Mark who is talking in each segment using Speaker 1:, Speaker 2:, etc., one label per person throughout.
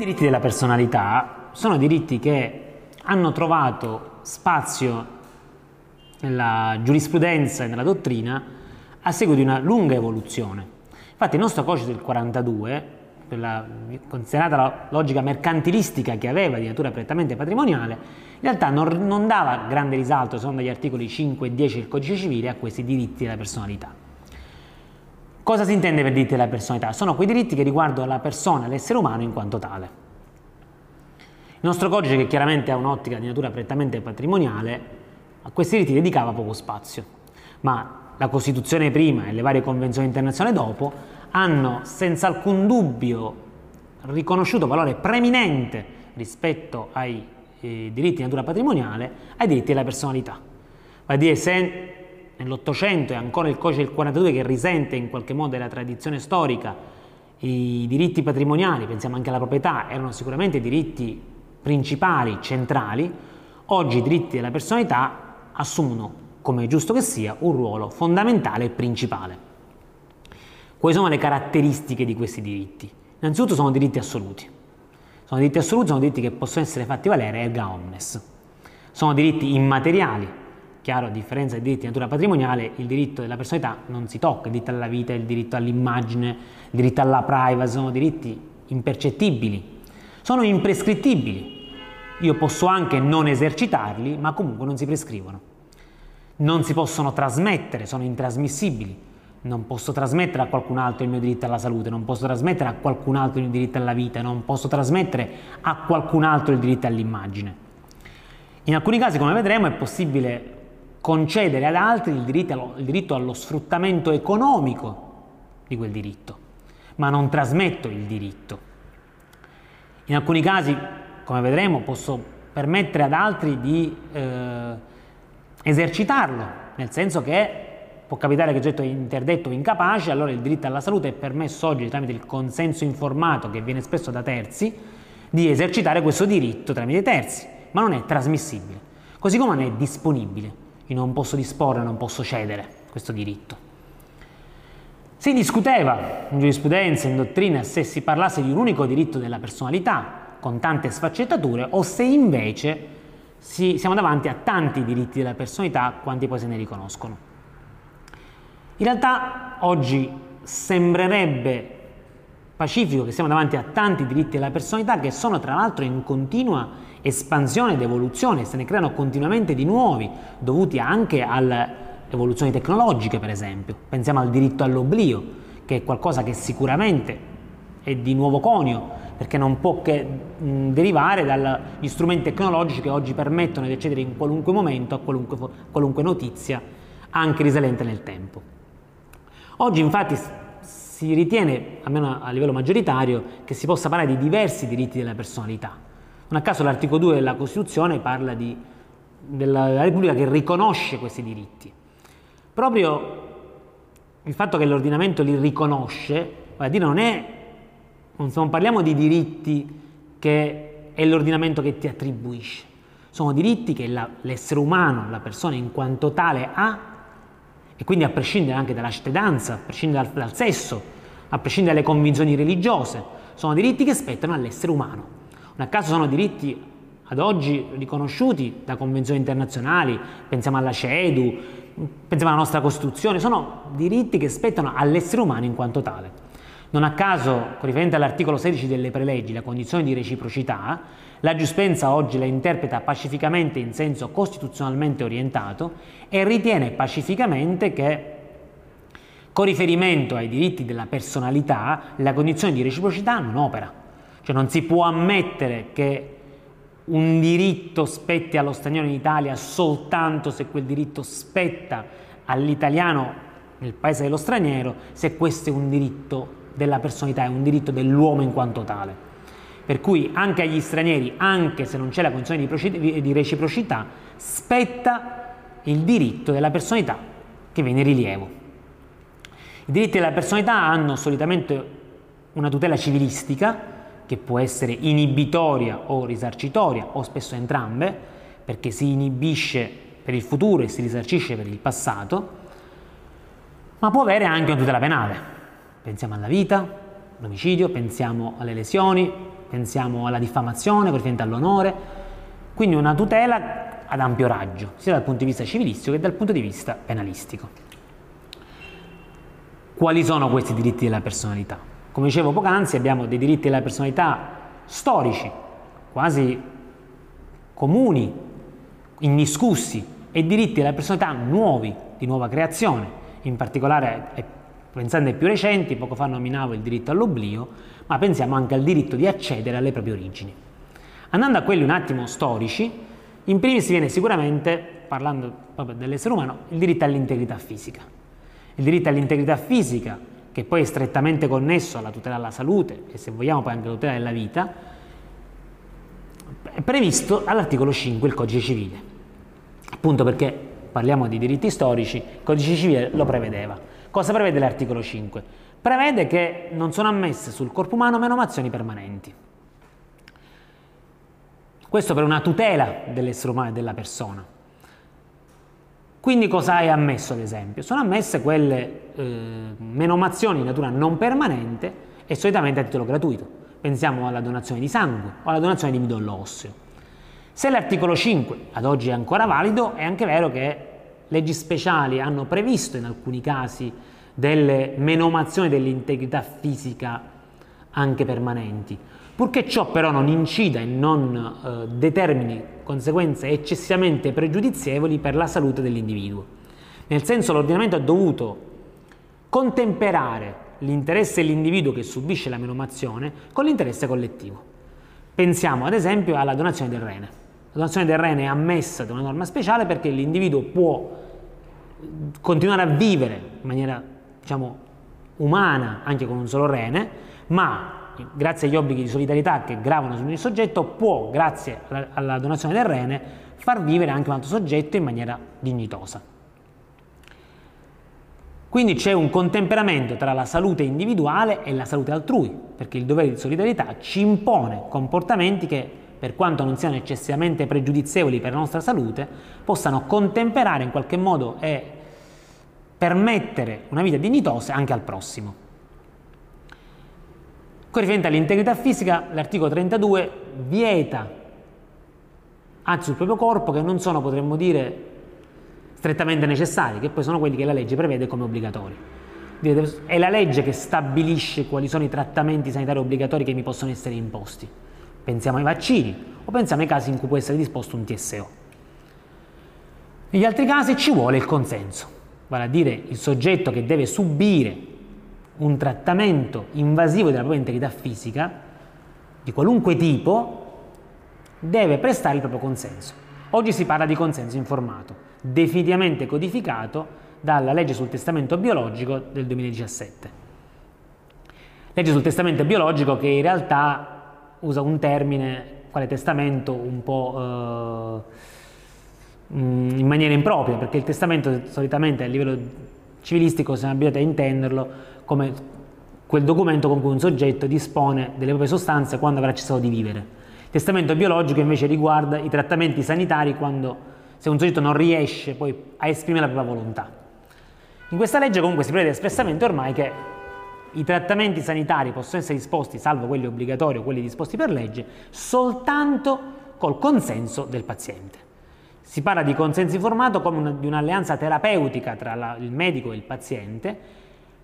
Speaker 1: diritti della personalità sono diritti che hanno trovato spazio nella giurisprudenza e nella dottrina a seguito di una lunga evoluzione. Infatti il nostro codice del 42, quella considerata la logica mercantilistica che aveva di natura prettamente patrimoniale, in realtà non, non dava grande risalto, secondo gli articoli 5 e 10 del codice civile, a questi diritti della personalità. Cosa si intende per diritti della personalità? Sono quei diritti che riguardano la persona, l'essere umano in quanto tale. Il nostro codice, che chiaramente ha un'ottica di natura prettamente patrimoniale, a questi diritti dedicava poco spazio, ma la Costituzione prima e le varie convenzioni internazionali dopo hanno senza alcun dubbio riconosciuto valore preeminente rispetto ai eh, diritti di natura patrimoniale, ai diritti della personalità. Va a dire se nell'Ottocento è ancora il codice del 42 che risente in qualche modo della tradizione storica, i diritti patrimoniali, pensiamo anche alla proprietà, erano sicuramente diritti principali, centrali, oggi i diritti della personalità assumono, come è giusto che sia, un ruolo fondamentale e principale. Quali sono le caratteristiche di questi diritti? Innanzitutto sono diritti assoluti. Sono diritti assoluti, sono diritti che possono essere fatti valere erga omnes. Sono diritti immateriali, chiaro, a differenza dei diritti di natura patrimoniale, il diritto della personalità non si tocca, il diritto alla vita, il diritto all'immagine, il diritto alla privacy, sono diritti impercettibili, sono imprescrittibili, io posso anche non esercitarli, ma comunque non si prescrivono. Non si possono trasmettere, sono intrasmissibili. Non posso trasmettere a qualcun altro il mio diritto alla salute, non posso trasmettere a qualcun altro il mio diritto alla vita, non posso trasmettere a qualcun altro il diritto all'immagine. In alcuni casi, come vedremo, è possibile concedere ad altri il diritto allo, il diritto allo sfruttamento economico di quel diritto, ma non trasmetto il diritto. In alcuni casi come vedremo posso permettere ad altri di eh, esercitarlo, nel senso che può capitare che il soggetto è interdetto o incapace, allora il diritto alla salute è permesso oggi tramite il consenso informato che viene espresso da terzi di esercitare questo diritto tramite terzi, ma non è trasmissibile, così come non è disponibile, io non posso disporre, non posso cedere questo diritto. Si discuteva in giurisprudenza, in dottrina, se si parlasse di un unico diritto della personalità, con tante sfaccettature o se invece si, siamo davanti a tanti diritti della personalità quanti poi se ne riconoscono. In realtà oggi sembrerebbe pacifico che siamo davanti a tanti diritti della personalità che sono tra l'altro in continua espansione ed evoluzione, se ne creano continuamente di nuovi, dovuti anche alle evoluzioni tecnologiche per esempio. Pensiamo al diritto all'oblio, che è qualcosa che sicuramente è di nuovo conio, perché non può che derivare dagli strumenti tecnologici che oggi permettono di accedere in qualunque momento a qualunque, qualunque notizia, anche risalente nel tempo. Oggi infatti si ritiene, almeno a livello maggioritario, che si possa parlare di diversi diritti della personalità. Non a caso l'articolo 2 della Costituzione parla di, della Repubblica che riconosce questi diritti. Proprio il fatto che l'ordinamento li riconosce, vuol dire non è non parliamo di diritti che è l'ordinamento che ti attribuisce, sono diritti che la, l'essere umano, la persona in quanto tale ha, e quindi a prescindere anche dalla cittadinanza, a prescindere dal, dal sesso, a prescindere dalle convinzioni religiose, sono diritti che spettano all'essere umano. Non a caso sono diritti ad oggi riconosciuti da convenzioni internazionali, pensiamo alla CEDU, pensiamo alla nostra Costituzione, sono diritti che spettano all'essere umano in quanto tale. Non a caso, con riferimento all'articolo 16 delle preleggi, la condizione di reciprocità, la giustizia oggi la interpreta pacificamente in senso costituzionalmente orientato e ritiene pacificamente che con riferimento ai diritti della personalità la condizione di reciprocità non opera. Cioè non si può ammettere che un diritto spetti allo straniero in Italia soltanto se quel diritto spetta all'italiano nel paese dello straniero, se questo è un diritto della personalità, è un diritto dell'uomo in quanto tale. Per cui anche agli stranieri, anche se non c'è la condizione di reciprocità, spetta il diritto della personalità che viene in rilievo. I diritti della personalità hanno solitamente una tutela civilistica, che può essere inibitoria o risarcitoria, o spesso entrambe, perché si inibisce per il futuro e si risarcisce per il passato, ma può avere anche una tutela penale, Pensiamo alla vita, all'omicidio, pensiamo alle lesioni, pensiamo alla diffamazione, con riferimento all'onore, quindi una tutela ad ampio raggio, sia dal punto di vista civilistico che dal punto di vista penalistico. Quali sono questi diritti della personalità? Come dicevo poc'anzi, abbiamo dei diritti della personalità storici, quasi comuni, indiscussi, e diritti della personalità nuovi, di nuova creazione, in particolare pensando ai più recenti, poco fa nominavo il diritto all'oblio, ma pensiamo anche al diritto di accedere alle proprie origini. Andando a quelli un attimo storici, in primis viene sicuramente, parlando proprio dell'essere umano, il diritto all'integrità fisica. Il diritto all'integrità fisica, che poi è strettamente connesso alla tutela della salute e se vogliamo poi anche alla tutela della vita, è previsto all'articolo 5 del codice civile. Appunto perché parliamo di diritti storici, il codice civile lo prevedeva. Cosa prevede l'articolo 5? Prevede che non sono ammesse sul corpo umano menomazioni permanenti. Questo per una tutela dell'essere umano e della persona. Quindi cosa è ammesso ad esempio? Sono ammesse quelle eh, menomazioni di natura non permanente e solitamente a titolo gratuito. Pensiamo alla donazione di sangue o alla donazione di midollo osseo. Se l'articolo 5 ad oggi è ancora valido, è anche vero che leggi speciali hanno previsto in alcuni casi delle menomazioni dell'integrità fisica anche permanenti, purché ciò però non incida e non eh, determini conseguenze eccessivamente pregiudizievoli per la salute dell'individuo. Nel senso l'ordinamento ha dovuto contemperare l'interesse dell'individuo che subisce la menomazione con l'interesse collettivo. Pensiamo ad esempio alla donazione del rene. La donazione del rene è ammessa da una norma speciale perché l'individuo può continuare a vivere in maniera diciamo, umana anche con un solo rene, ma grazie agli obblighi di solidarietà che gravano su ogni soggetto può, grazie alla, donazione del rene, far vivere anche un altro soggetto in maniera dignitosa. Quindi c'è un contemperamento tra la salute individuale e la salute altrui, perché il dovere di solidarietà ci impone comportamenti che per quanto non siano eccessivamente pregiudizievoli per la nostra salute, possano contemperare in qualche modo e permettere una vita dignitosa anche al prossimo. Con riferimento all'integrità fisica, l'articolo 32 vieta atti sul proprio corpo che non sono, potremmo dire, strettamente necessari, che poi sono quelli che la legge prevede come obbligatori. È la legge che stabilisce quali sono i trattamenti sanitari obbligatori che mi possono essere imposti. Pensiamo ai vaccini o pensiamo ai casi in cui può essere disposto un TSO. Negli altri casi ci vuole il consenso, vale a dire il soggetto che deve subire un trattamento invasivo della propria integrità fisica, di qualunque tipo, deve prestare il proprio consenso. Oggi si parla di consenso informato, definitivamente codificato dalla legge sul testamento biologico del 2017. Legge sul testamento biologico che in realtà usa un termine quale testamento un po' eh, mm, in maniera impropria, perché il testamento solitamente a livello civilistico siamo abituati a intenderlo come quel documento con cui un soggetto dispone delle proprie sostanze quando avrà cessato di vivere. Il testamento biologico invece riguarda i trattamenti sanitari quando se un soggetto non riesce poi a esprimere la propria volontà. In questa legge comunque si prevede espressamente ormai che i trattamenti sanitari possono essere disposti, salvo quelli obbligatori o quelli disposti per legge, soltanto col consenso del paziente. Si parla di consenso informato come una, di un'alleanza terapeutica tra la, il medico e il paziente,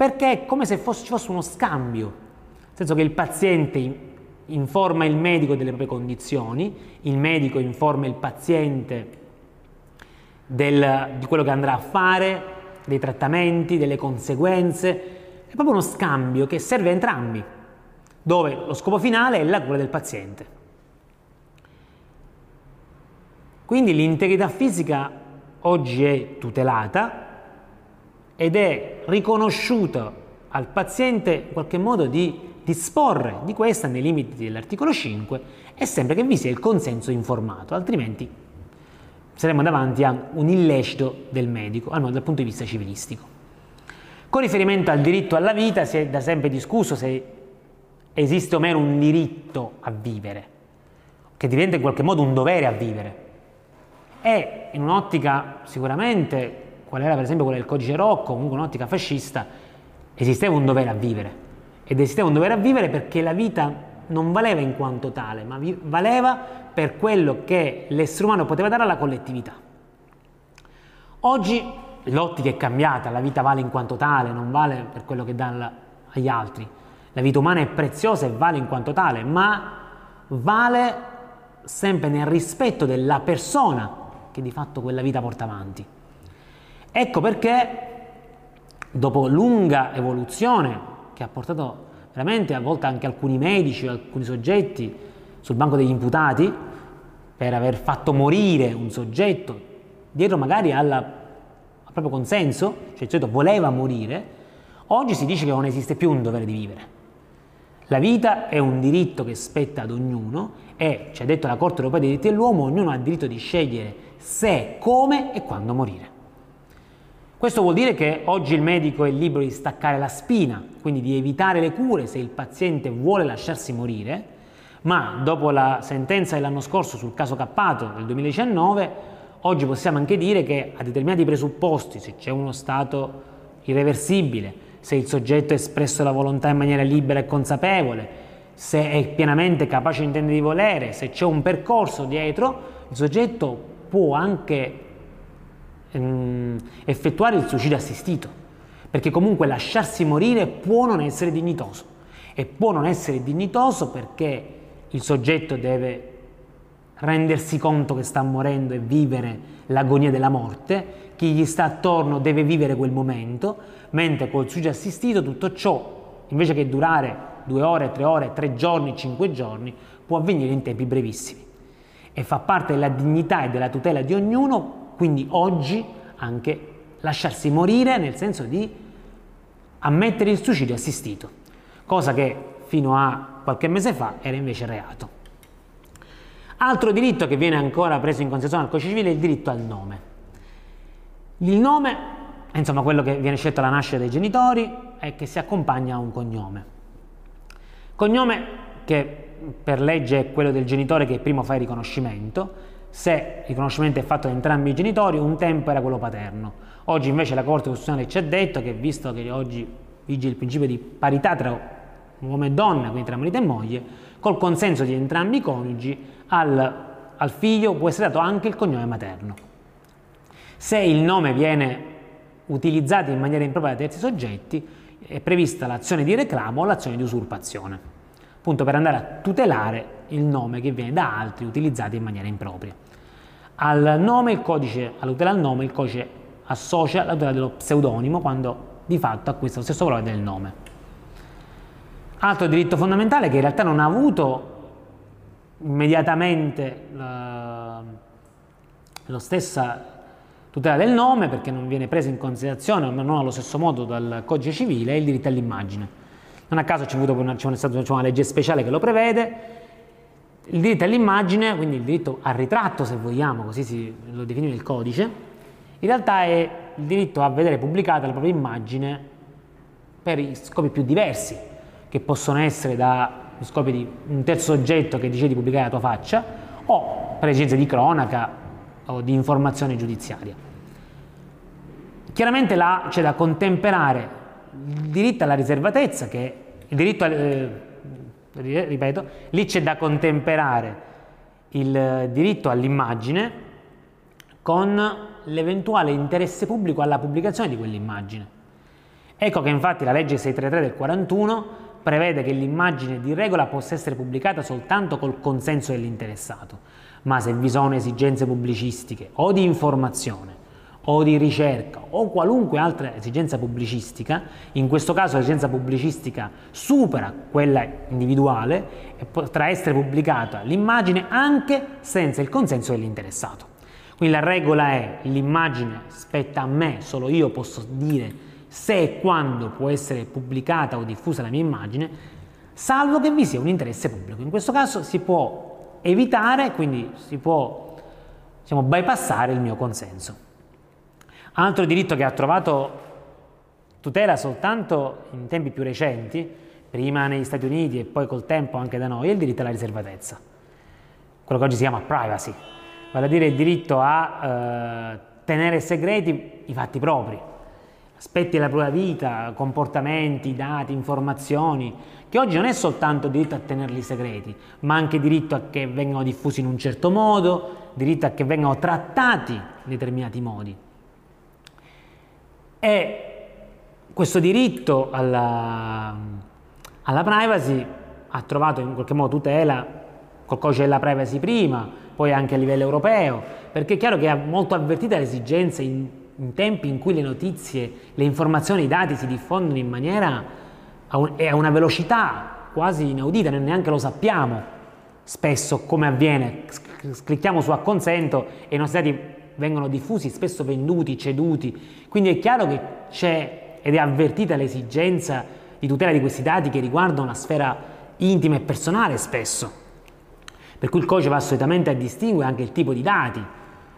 Speaker 1: perché è come se fosse, ci fosse uno scambio, nel senso che il paziente informa il medico delle proprie condizioni, il medico informa il paziente del, di quello che andrà a fare, dei trattamenti, delle conseguenze, è proprio uno scambio che serve a entrambi, dove lo scopo finale è la cura del paziente. Quindi l'integrità fisica oggi è tutelata ed è riconosciuta al paziente in qualche modo di disporre di questa nei limiti dell'articolo 5 e sempre che vi sia il consenso informato, altrimenti saremo davanti a un illecito del medico, almeno dal punto di vista civilistico. Con riferimento al diritto alla vita si è da sempre discusso se esiste o meno un diritto a vivere, che diventa in qualche modo un dovere a vivere. E in un'ottica sicuramente, qual era per esempio quella del codice Rocco, comunque un'ottica fascista, esisteva un dovere a vivere. Ed esisteva un dovere a vivere perché la vita non valeva in quanto tale, ma valeva per quello che l'essere umano poteva dare alla collettività. Oggi l'ottica è cambiata, la vita vale in quanto tale, non vale per quello che dà agli altri. La vita umana è preziosa e vale in quanto tale, ma vale sempre nel rispetto della persona che di fatto quella vita porta avanti. Ecco perché, dopo lunga evoluzione, che ha portato veramente a volte anche alcuni medici, alcuni soggetti sul banco degli imputati, per aver fatto morire un soggetto dietro magari alla, al proprio consenso, cioè il soggetto voleva morire, oggi si dice che non esiste più un dovere di vivere. La vita è un diritto che spetta ad ognuno e, ci ha detto la Corte europea dei diritti dell'uomo, ognuno ha il diritto di scegliere se, come e quando morire. Questo vuol dire che oggi il medico è libero di staccare la spina, quindi di evitare le cure se il paziente vuole lasciarsi morire, ma dopo la sentenza dell'anno scorso sul caso Cappato del 2019, oggi possiamo anche dire che a determinati presupposti, se c'è uno stato irreversibile, se il soggetto ha espresso la volontà in maniera libera e consapevole, se è pienamente capace di intendere di volere, se c'è un percorso dietro, il soggetto può anche ehm, effettuare il suicidio assistito, perché comunque lasciarsi morire può non essere dignitoso. E può non essere dignitoso perché il soggetto deve rendersi conto che sta morendo e vivere l'agonia della morte, chi gli sta attorno deve vivere quel momento, mentre col suicidio assistito tutto ciò, invece che durare due ore, tre ore, tre giorni, cinque giorni, può avvenire in tempi brevissimi. E fa parte della dignità e della tutela di ognuno quindi oggi anche lasciarsi morire nel senso di ammettere il suicidio assistito, cosa che fino a qualche mese fa era invece reato. Altro diritto che viene ancora preso in considerazione al codice civile è il diritto al nome. Il nome insomma quello che viene scelto alla nascita dei genitori e che si accompagna a un cognome. Cognome che per legge è quello del genitore che prima fa il riconoscimento, se il riconoscimento è fatto da entrambi i genitori, un tempo era quello paterno. Oggi invece la Corte Costituzionale ci ha detto che visto che oggi vige il principio di parità tra uomo e donna, quindi tra marito e moglie, col consenso di entrambi i coniugi al, al figlio può essere dato anche il cognome materno. Se il nome viene utilizzato in maniera impropria da terzi soggetti, è prevista l'azione di reclamo o l'azione di usurpazione, appunto per andare a tutelare il nome che viene da altri utilizzato in maniera impropria. Al nome il codice, alla tutela al nome il codice associa la tutela dello pseudonimo quando di fatto acquista lo stesso valore del nome. Altro diritto fondamentale che in realtà non ha avuto immediatamente la, la stessa tutela del nome perché non viene presa in considerazione, non allo stesso modo dal codice civile, è il diritto all'immagine. Non a caso c'è, una, una legge speciale che lo prevede, il diritto all'immagine, quindi il diritto al ritratto se vogliamo, così si, lo definisce il codice, in realtà è il diritto a vedere pubblicata la propria immagine per scopi più diversi, che possono essere da scopi di un terzo soggetto che decide di pubblicare la tua faccia o per esigenze di cronaca o di informazione giudiziaria. Chiaramente là c'è da contemperare il diritto alla riservatezza, che è il diritto eh, ripeto, lì c'è da contemperare il diritto all'immagine con l'eventuale interesse pubblico alla pubblicazione di quell'immagine. Ecco che infatti la legge 633 del 41 prevede che l'immagine di regola possa essere pubblicata soltanto col consenso dell'interessato, ma se vi sono esigenze pubblicistiche o di informazione o di ricerca o qualunque altra esigenza pubblicistica, in questo caso l'esigenza pubblicistica supera quella individuale e potrà essere pubblicata l'immagine anche senza il consenso dell'interessato. Quindi la regola è l'immagine spetta a me, solo io posso dire se e quando può essere pubblicata o diffusa la mia immagine, salvo che vi sia un interesse pubblico. In questo caso si può evitare, quindi si può diciamo, bypassare il mio consenso. Altro diritto che ha trovato tutela soltanto in tempi più recenti, prima negli Stati Uniti e poi col tempo anche da noi, è il diritto alla riservatezza, quello che oggi si chiama privacy, vale a dire il diritto a eh, tenere segreti i fatti propri. aspetti della propria vita, comportamenti, dati, informazioni, che oggi non è soltanto diritto a tenerli segreti, ma anche diritto a che vengano diffusi in un certo modo, diritto a che vengano trattati in determinati modi. E questo diritto alla, alla privacy ha trovato in qualche modo tutela col codice della privacy prima, poi anche a livello europeo, perché è chiaro che ha molto avvertita l'esigenza in, in tempi in cui le notizie, le informazioni, i dati si diffondono in maniera a, un, a una velocità quasi inaudita, noi neanche lo sappiamo spesso come avviene, clicchiamo su acconsento e i nostri dati vengono diffusi, spesso venduti, ceduti, quindi è chiaro che c'è ed è avvertita l'esigenza di tutela di questi dati che riguardano la sfera intima e personale spesso. Per cui il codice va assolutamente a distinguere anche il tipo di dati, se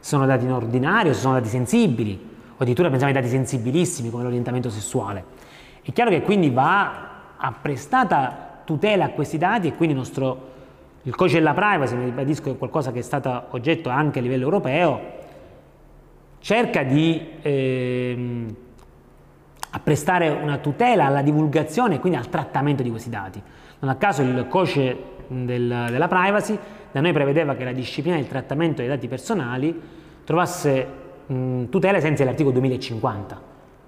Speaker 1: sono dati in ordinario, se sono dati sensibili, o addirittura pensiamo ai dati sensibilissimi come l'orientamento sessuale. È chiaro che quindi va apprestata tutela a questi dati e quindi il, nostro, il codice della privacy, mi ribadisco è qualcosa che è stato oggetto anche a livello europeo, cerca di ehm, apprestare una tutela alla divulgazione e quindi al trattamento di questi dati. Non a caso il codice del, della privacy da noi prevedeva che la disciplina del trattamento dei dati personali trovasse mh, tutela ai sensi dell'articolo 2050,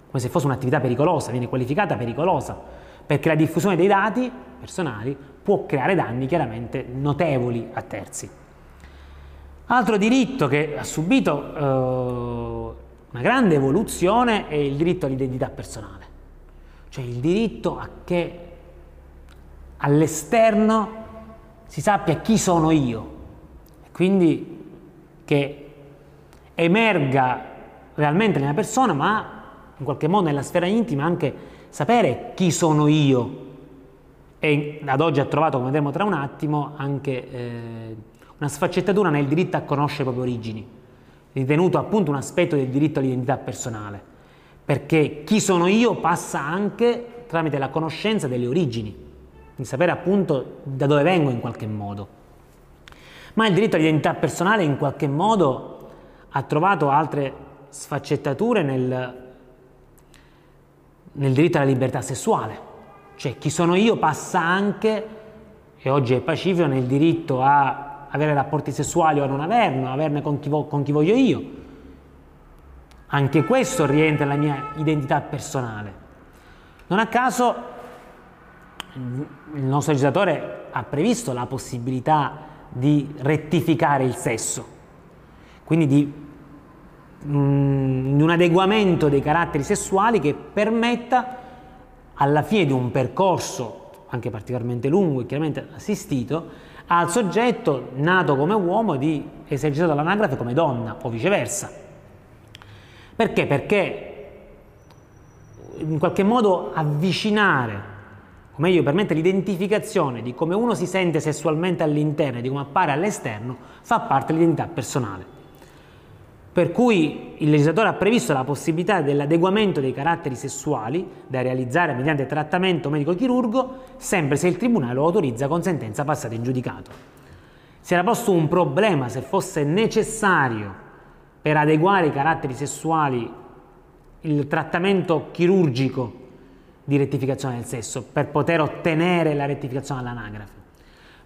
Speaker 1: come se fosse un'attività pericolosa, viene qualificata pericolosa, perché la diffusione dei dati personali può creare danni chiaramente notevoli a terzi. Altro diritto che ha subito eh, una grande evoluzione è il diritto all'identità personale, cioè il diritto a che all'esterno si sappia chi sono io e quindi che emerga realmente nella persona, ma in qualche modo nella sfera intima anche sapere chi sono io. E ad oggi ha trovato, come vedremo tra un attimo, anche eh, una sfaccettatura nel diritto a conoscere le proprie origini, ritenuto appunto un aspetto del diritto all'identità personale, perché chi sono io passa anche tramite la conoscenza delle origini di sapere appunto da dove vengo in qualche modo. Ma il diritto all'identità personale in qualche modo ha trovato altre sfaccettature nel, nel diritto alla libertà sessuale, cioè chi sono io passa anche, e oggi è pacifico, nel diritto a avere rapporti sessuali o non averne, averne con chi, con chi voglio io. Anche questo rientra nella mia identità personale. Non a caso il nostro legislatore ha previsto la possibilità di rettificare il sesso, quindi di, mm, un adeguamento dei caratteri sessuali che permetta alla fine di un percorso anche particolarmente lungo e chiaramente assistito al soggetto nato come uomo di esercitato l'anagrafe come donna o viceversa. Perché? Perché in qualche modo avvicinare o meglio permette l'identificazione di come uno si sente sessualmente all'interno e di come appare all'esterno, fa parte dell'identità personale. Per cui il legislatore ha previsto la possibilità dell'adeguamento dei caratteri sessuali da realizzare mediante trattamento medico-chirurgo, sempre se il tribunale lo autorizza con sentenza passata in giudicato. Si era posto un problema se fosse necessario per adeguare i caratteri sessuali il trattamento chirurgico di rettificazione del sesso per poter ottenere la rettificazione all'anagrafe.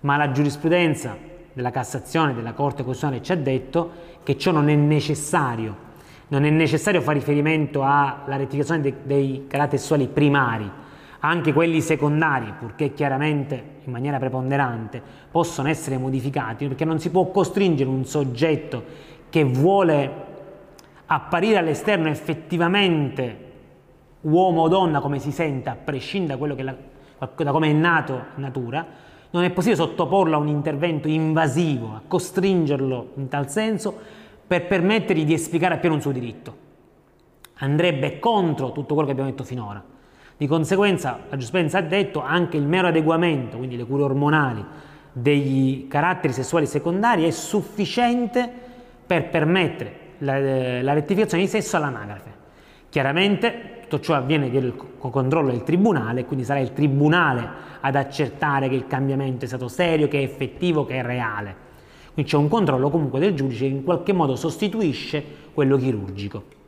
Speaker 1: Ma la giurisprudenza della Cassazione della Corte Costituzionale ci ha detto che ciò non è necessario. Non è necessario fare riferimento alla rettificazione dei, dei caratteri sessuali primari, anche quelli secondari, purché chiaramente in maniera preponderante possono essere modificati, perché non si può costringere un soggetto che vuole apparire all'esterno effettivamente uomo o donna come si senta, a prescindere da, quello che la, da come è nato in natura, non è possibile sottoporlo a un intervento invasivo, a costringerlo in tal senso per permettergli di esplicare appieno un suo diritto. Andrebbe contro tutto quello che abbiamo detto finora. Di conseguenza, la giustizia ha detto anche il mero adeguamento, quindi le cure ormonali, degli caratteri sessuali secondari è sufficiente per permettere la, la rettificazione di sesso all'anagrafe. Chiaramente tutto ciò avviene con controllo del tribunale, quindi sarà il tribunale ad accertare che il cambiamento è stato serio, che è effettivo, che è reale. Quindi c'è un controllo comunque del giudice che in qualche modo sostituisce quello chirurgico.